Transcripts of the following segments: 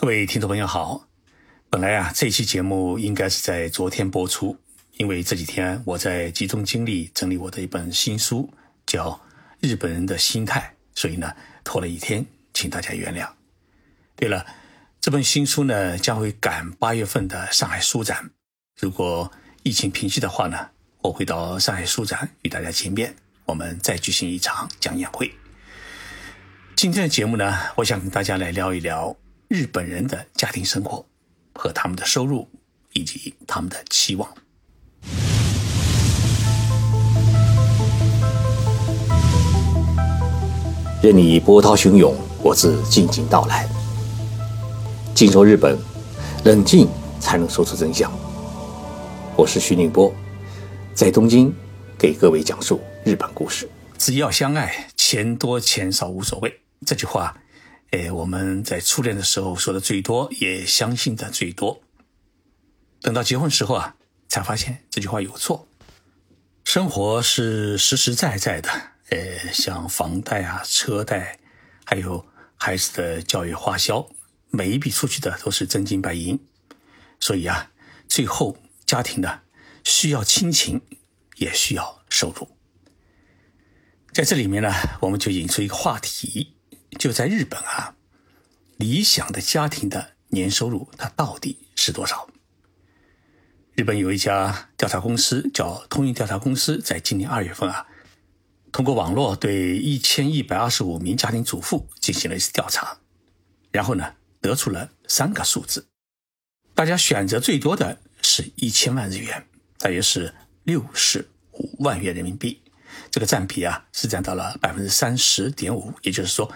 各位听众朋友好，本来啊这期节目应该是在昨天播出，因为这几天我在集中精力整理我的一本新书，叫《日本人的心态》，所以呢拖了一天，请大家原谅。对了，这本新书呢将会赶八月份的上海书展，如果疫情平息的话呢，我会到上海书展与大家见面，我们再举行一场讲演会。今天的节目呢，我想跟大家来聊一聊。日本人的家庭生活和他们的收入以及他们的期望。任你波涛汹涌，我自静静到来。静说日本，冷静才能说出真相。我是徐宁波，在东京给各位讲述日本故事。只要相爱，钱多钱少无所谓。这句话。哎，我们在初恋的时候说的最多，也相信的最多。等到结婚时候啊，才发现这句话有错。生活是实实在在的，呃，像房贷啊、车贷，还有孩子的教育花销，每一笔出去的都是真金白银。所以啊，最后家庭呢，需要亲情，也需要收入。在这里面呢，我们就引出一个话题。就在日本啊，理想的家庭的年收入它到底是多少？日本有一家调查公司叫通用调查公司，在今年二月份啊，通过网络对一千一百二十五名家庭主妇进行了一次调查，然后呢，得出了三个数字，大家选择最多的是一千万日元，大约是六十五万元人民币，这个占比啊是占到了百分之三十点五，也就是说。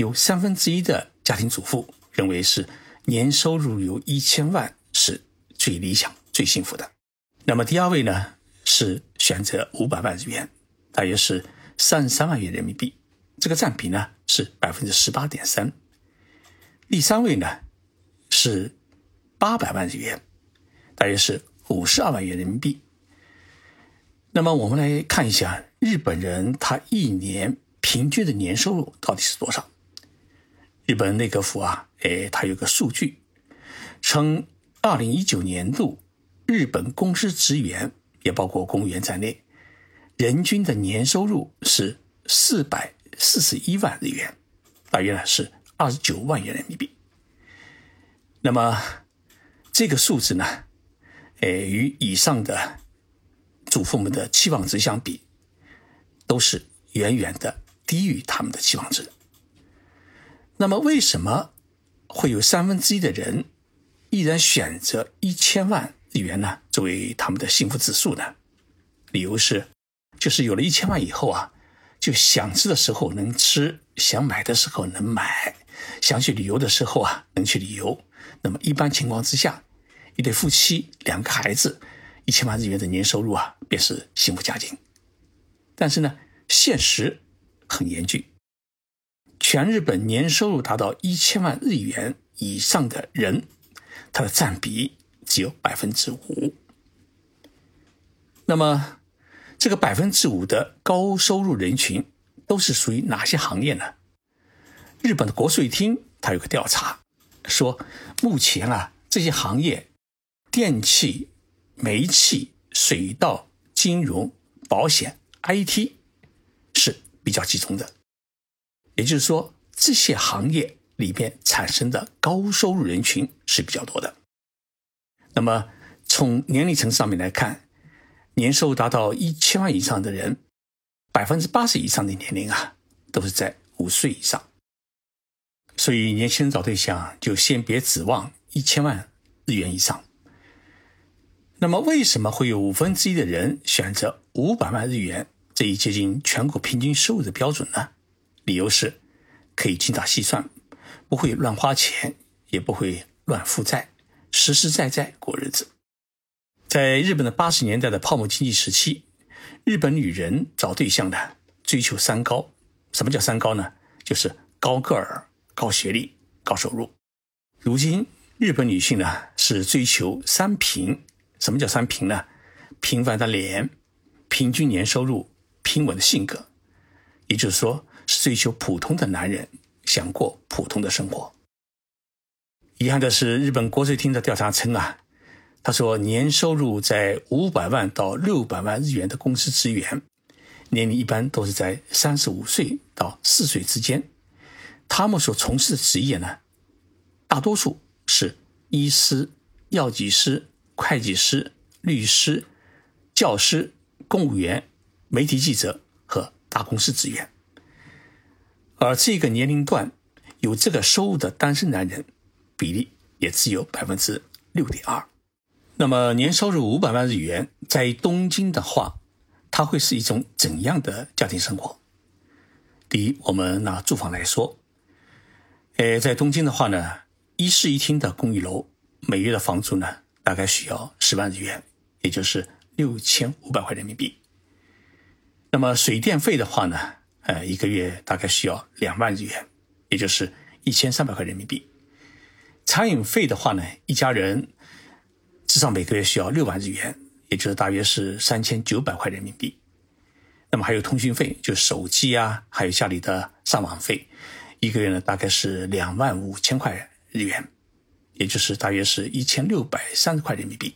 有三分之一的家庭主妇认为是年收入有一千万是最理想、最幸福的。那么第二位呢是选择五百万日元，大约是三十三万元人民币，这个占比呢是百分之十八点三。第三位呢是八百万日元，大约是五十二万元人民币。那么我们来看一下日本人他一年平均的年收入到底是多少？日本内阁府啊，哎，它有个数据，称二零一九年度日本公司职员，也包括公务员在内，人均的年收入是四百四十一万日元，大约呢是二十九万元人民币。那么这个数字呢，哎，与以上的主妇们的期望值相比，都是远远的低于他们的期望值。那么，为什么会有三分之一的人依然选择一千万日元呢？作为他们的幸福指数呢？理由是，就是有了一千万以后啊，就想吃的时候能吃，想买的时候能买，想去旅游的时候啊能去旅游。那么，一般情况之下，一对夫妻两个孩子，一千万日元的年收入啊，便是幸福家庭。但是呢，现实很严峻。全日本年收入达到一千万日元以上的人，他的占比只有百分之五。那么，这个百分之五的高收入人群都是属于哪些行业呢？日本的国税厅它有个调查，说目前啊这些行业，电器、煤气、水稻、金融、保险、IT 是比较集中的。也就是说，这些行业里边产生的高收入人群是比较多的。那么，从年龄层上面来看，年收入达到一千万以上的人，百分之八十以上的年龄啊，都是在五岁以上。所以，年轻人找对象就先别指望一千万日元以上。那么，为什么会有五分之一的人选择五百万日元这一接近全国平均收入的标准呢？理由是，可以精打细算，不会乱花钱，也不会乱负债，实实在在过日子。在日本的八十年代的泡沫经济时期，日本女人找对象呢，追求三高。什么叫三高呢？就是高个儿、高学历、高收入。如今，日本女性呢是追求三平。什么叫三平呢？平凡的脸，平均年收入，平稳的性格。也就是说。追求普通的男人想过普通的生活。遗憾的是，日本国税厅的调查称啊，他说年收入在五百万到六百万日元的公司职员，年龄一般都是在三十五岁到四岁之间。他们所从事的职业呢，大多数是医师、药剂师、会计师、律师、教师、公务员、媒体记者和大公司职员。而这个年龄段有这个收入的单身男人比例也只有百分之六点二。那么年收入五百万日元，在东京的话，它会是一种怎样的家庭生活？第一，我们拿住房来说，呃，在东京的话呢，一室一厅的公寓楼，每月的房租呢，大概需要十万日元，也就是六千五百块人民币。那么水电费的话呢？呃，一个月大概需要两万日元，也就是一千三百块人民币。餐饮费的话呢，一家人至少每个月需要六万日元，也就是大约是三千九百块人民币。那么还有通讯费，就手机啊，还有家里的上网费，一个月呢大概是两万五千块日元，也就是大约是一千六百三十块人民币。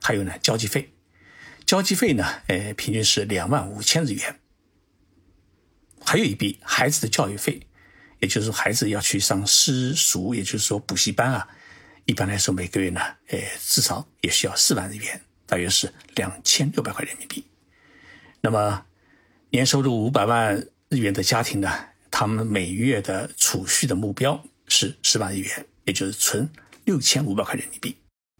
还有呢，交际费，交际费呢，呃，平均是两万五千日元。还有一笔孩子的教育费，也就是说孩子要去上私塾，也就是说补习班啊。一般来说，每个月呢，呃，至少也需要四万日元，大约是两千六百块人民币。那么，年收入五百万日元的家庭呢，他们每月的储蓄的目标是十万日元，也就是存六千五百块人民币。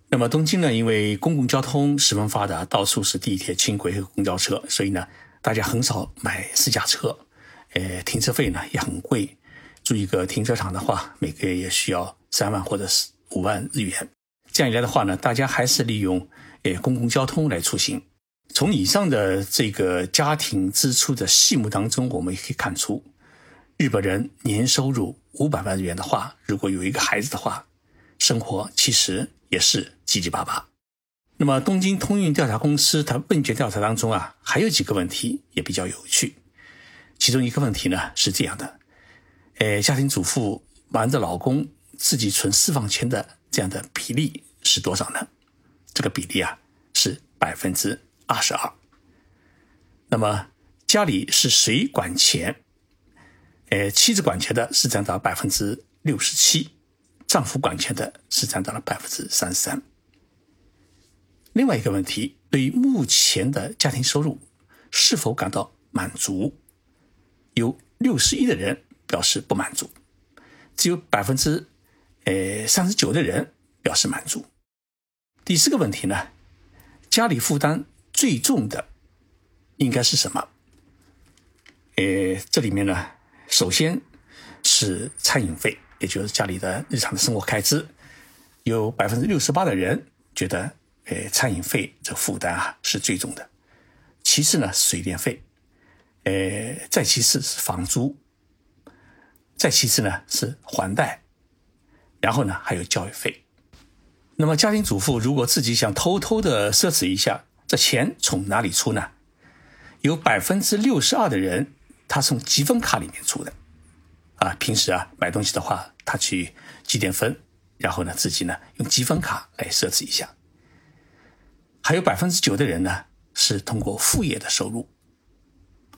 那么，东京呢，因为公共交通十分发达，到处是地铁、轻轨和公交车，所以呢，大家很少买私家车。呃，停车费呢也很贵，住一个停车场的话，每个月也需要三万或者是五万日元。这样一来的话呢，大家还是利用呃公共交通来出行。从以上的这个家庭支出的细目当中，我们也可以看出，日本人年收入五百万日元的话，如果有一个孩子的话，生活其实也是七七八八。那么，东京通运调查公司它问卷调查当中啊，还有几个问题也比较有趣。其中一个问题呢是这样的，呃，家庭主妇瞒着老公自己存私房钱的这样的比例是多少呢？这个比例啊是百分之二十二。那么家里是谁管钱？呃，妻子管钱的是占到百分之六十七，丈夫管钱的是占到了百分之三十三。另外一个问题，对于目前的家庭收入是否感到满足？有六十一的人表示不满足，只有百分之呃三十九的人表示满足。第四个问题呢，家里负担最重的应该是什么？呃，这里面呢，首先是餐饮费，也就是家里的日常的生活开支，有百分之六十八的人觉得，呃，餐饮费这负担啊是最重的。其次呢，水电费。呃，再其次是房租，再其次呢是还贷，然后呢还有教育费。那么家庭主妇如果自己想偷偷的奢侈一下，这钱从哪里出呢？有百分之六十二的人他从积分卡里面出的，啊，平时啊买东西的话，他去积点分，然后呢自己呢用积分卡来奢侈一下。还有百分之九的人呢是通过副业的收入。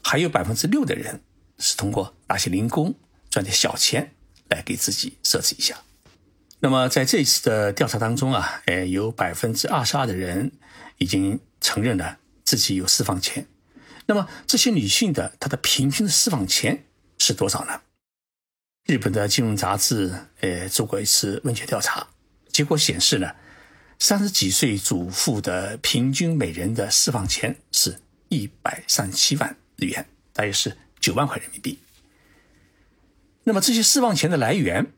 还有百分之六的人是通过打些零工赚点小钱来给自己奢侈一下。那么在这一次的调查当中啊，呃，有百分之二十二的人已经承认了自己有私房钱。那么这些女性的她的平均的私房钱是多少呢？日本的金融杂志呃做过一次问卷调查，结果显示呢，三十几岁主妇的平均每人的私房钱是一百三十七万。日元大约是九万块人民币。那么这些私房钱的来源，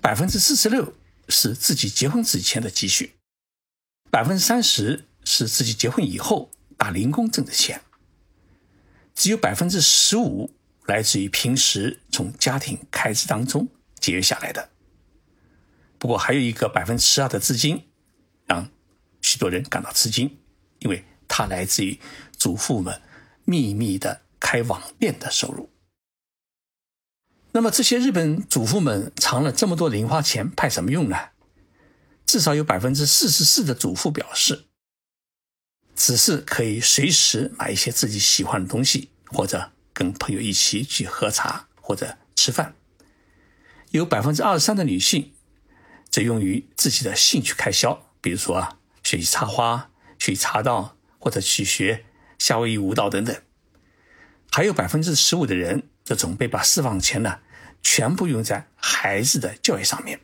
百分之四十六是自己结婚之前的积蓄，百分之三十是自己结婚以后打零工挣的钱，只有百分之十五来自于平时从家庭开支当中节约下来的。不过还有一个百分之十二的资金，让许多人感到吃惊，因为它来自于祖父们。秘密的开网店的收入。那么这些日本主妇们藏了这么多零花钱，派什么用呢？至少有百分之四十四的主妇表示，只是可以随时买一些自己喜欢的东西，或者跟朋友一起去喝茶或者吃饭。有百分之二十三的女性则用于自己的兴趣开销，比如说啊，学习插花、学习茶道或者去学夏威夷舞蹈等等。还有百分之十五的人则准备把私房钱呢全部用在孩子的教育上面。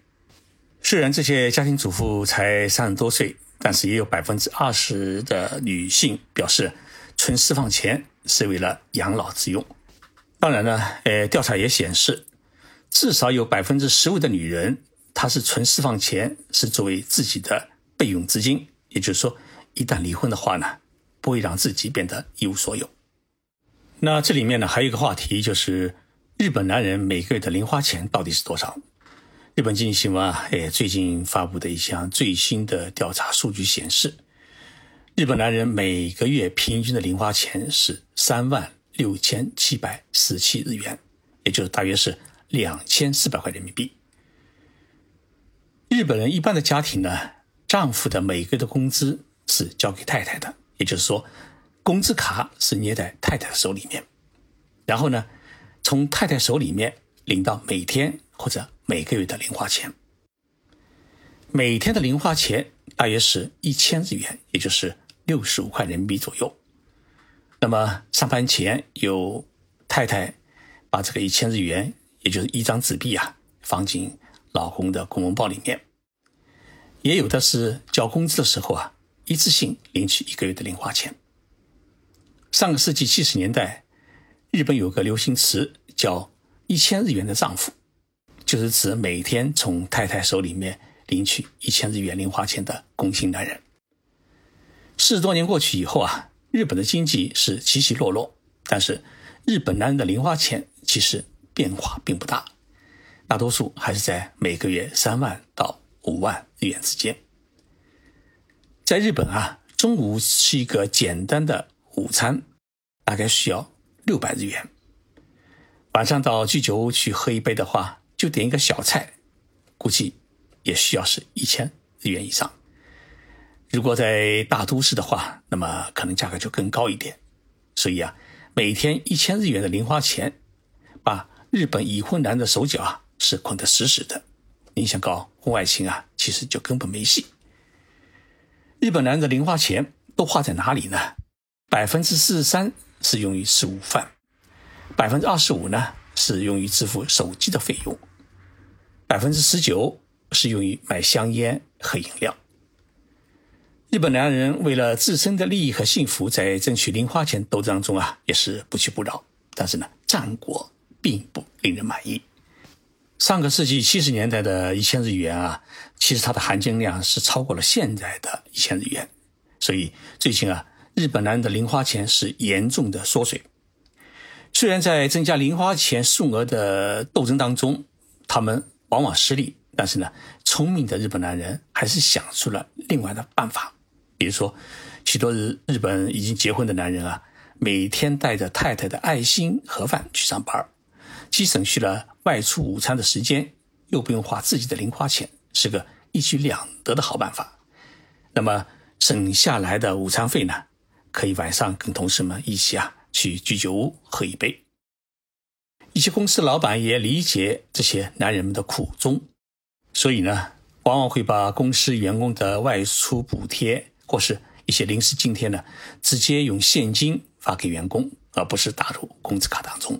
虽然这些家庭主妇才三十多岁，但是也有百分之二十的女性表示，存私房钱是为了养老之用。当然呢，呃，调查也显示，至少有百分之十五的女人，她是存私房钱是作为自己的备用资金，也就是说，一旦离婚的话呢，不会让自己变得一无所有。那这里面呢，还有一个话题就是，日本男人每个月的零花钱到底是多少？日本经济新闻啊，哎，最近发布的一项最新的调查数据显示，日本男人每个月平均的零花钱是三万六千七百十七日元，也就是大约是两千四百块人民币。日本人一般的家庭呢，丈夫的每个月的工资是交给太太的，也就是说，工资卡是捏在太太手里面，然后呢，从太太手里面领到每天或者。每个月的零花钱，每天的零花钱大约是一千日元，也就是六十五块人民币左右。那么上班前，有太太把这个一千日元，也就是一张纸币啊，放进老公的公文包里面；也有的是交工资的时候啊，一次性领取一个月的零花钱。上个世纪七十年代，日本有个流行词叫“一千日元的丈夫”。就是指每天从太太手里面领取一千日元零花钱的工薪男人。四十多年过去以后啊，日本的经济是起起落落，但是日本男人的零花钱其实变化并不大，大多数还是在每个月三万到五万日元之间。在日本啊，中午吃一个简单的午餐，大概需要六百日元。晚上到居酒屋去喝一杯的话，就点一个小菜，估计也需要是一千日元以上。如果在大都市的话，那么可能价格就更高一点。所以啊，每天一千日元的零花钱，把日本已婚男的手脚啊是捆得死死的。你想搞婚外情啊，其实就根本没戏。日本男人的零花钱都花在哪里呢？百分之四十三是用于吃午饭，百分之二十五呢是用于支付手机的费用。百分之十九是用于买香烟和饮料。日本男人为了自身的利益和幸福，在争取零花钱斗争中啊，也是不屈不挠。但是呢，战果并不令人满意。上个世纪七十年代的一千日元啊，其实它的含金量是超过了现在的一千日元。所以最近啊，日本男人的零花钱是严重的缩水。虽然在增加零花钱数额的斗争当中，他们。往往失利，但是呢，聪明的日本男人还是想出了另外的办法。比如说，许多日日本已经结婚的男人啊，每天带着太太的爱心盒饭去上班，既省去了外出午餐的时间，又不用花自己的零花钱，是个一举两得的好办法。那么省下来的午餐费呢，可以晚上跟同事们一起啊去居酒屋喝一杯。一些公司老板也理解这些男人们的苦衷，所以呢，往往会把公司员工的外出补贴或是一些临时津贴呢，直接用现金发给员工，而不是打入工资卡当中。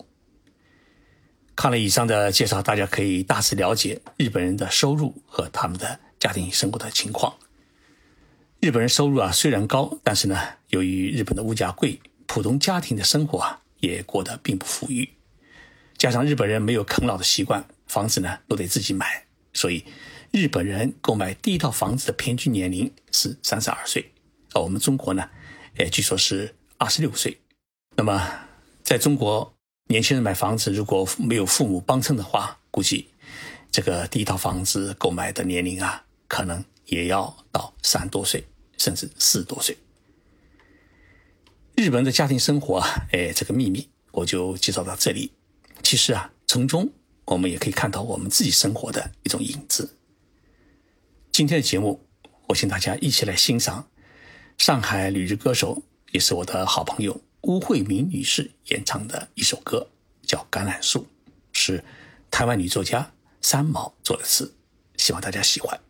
看了以上的介绍，大家可以大致了解日本人的收入和他们的家庭生活的情况。日本人收入啊虽然高，但是呢，由于日本的物价贵，普通家庭的生活啊也过得并不富裕。加上日本人没有啃老的习惯，房子呢都得自己买，所以日本人购买第一套房子的平均年龄是三十二岁，而我们中国呢，哎，据说是二十六岁。那么在中国，年轻人买房子如果没有父母帮衬的话，估计这个第一套房子购买的年龄啊，可能也要到三多岁，甚至四十多岁。日本的家庭生活啊，哎，这个秘密我就介绍到这里。其实啊，从中我们也可以看到我们自己生活的一种影子。今天的节目，我请大家一起来欣赏上海旅日歌手，也是我的好朋友巫慧敏女士演唱的一首歌，叫《橄榄树》，是台湾女作家三毛作的词，希望大家喜欢。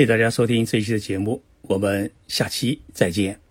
谢谢大家收听这一期的节目，我们下期再见。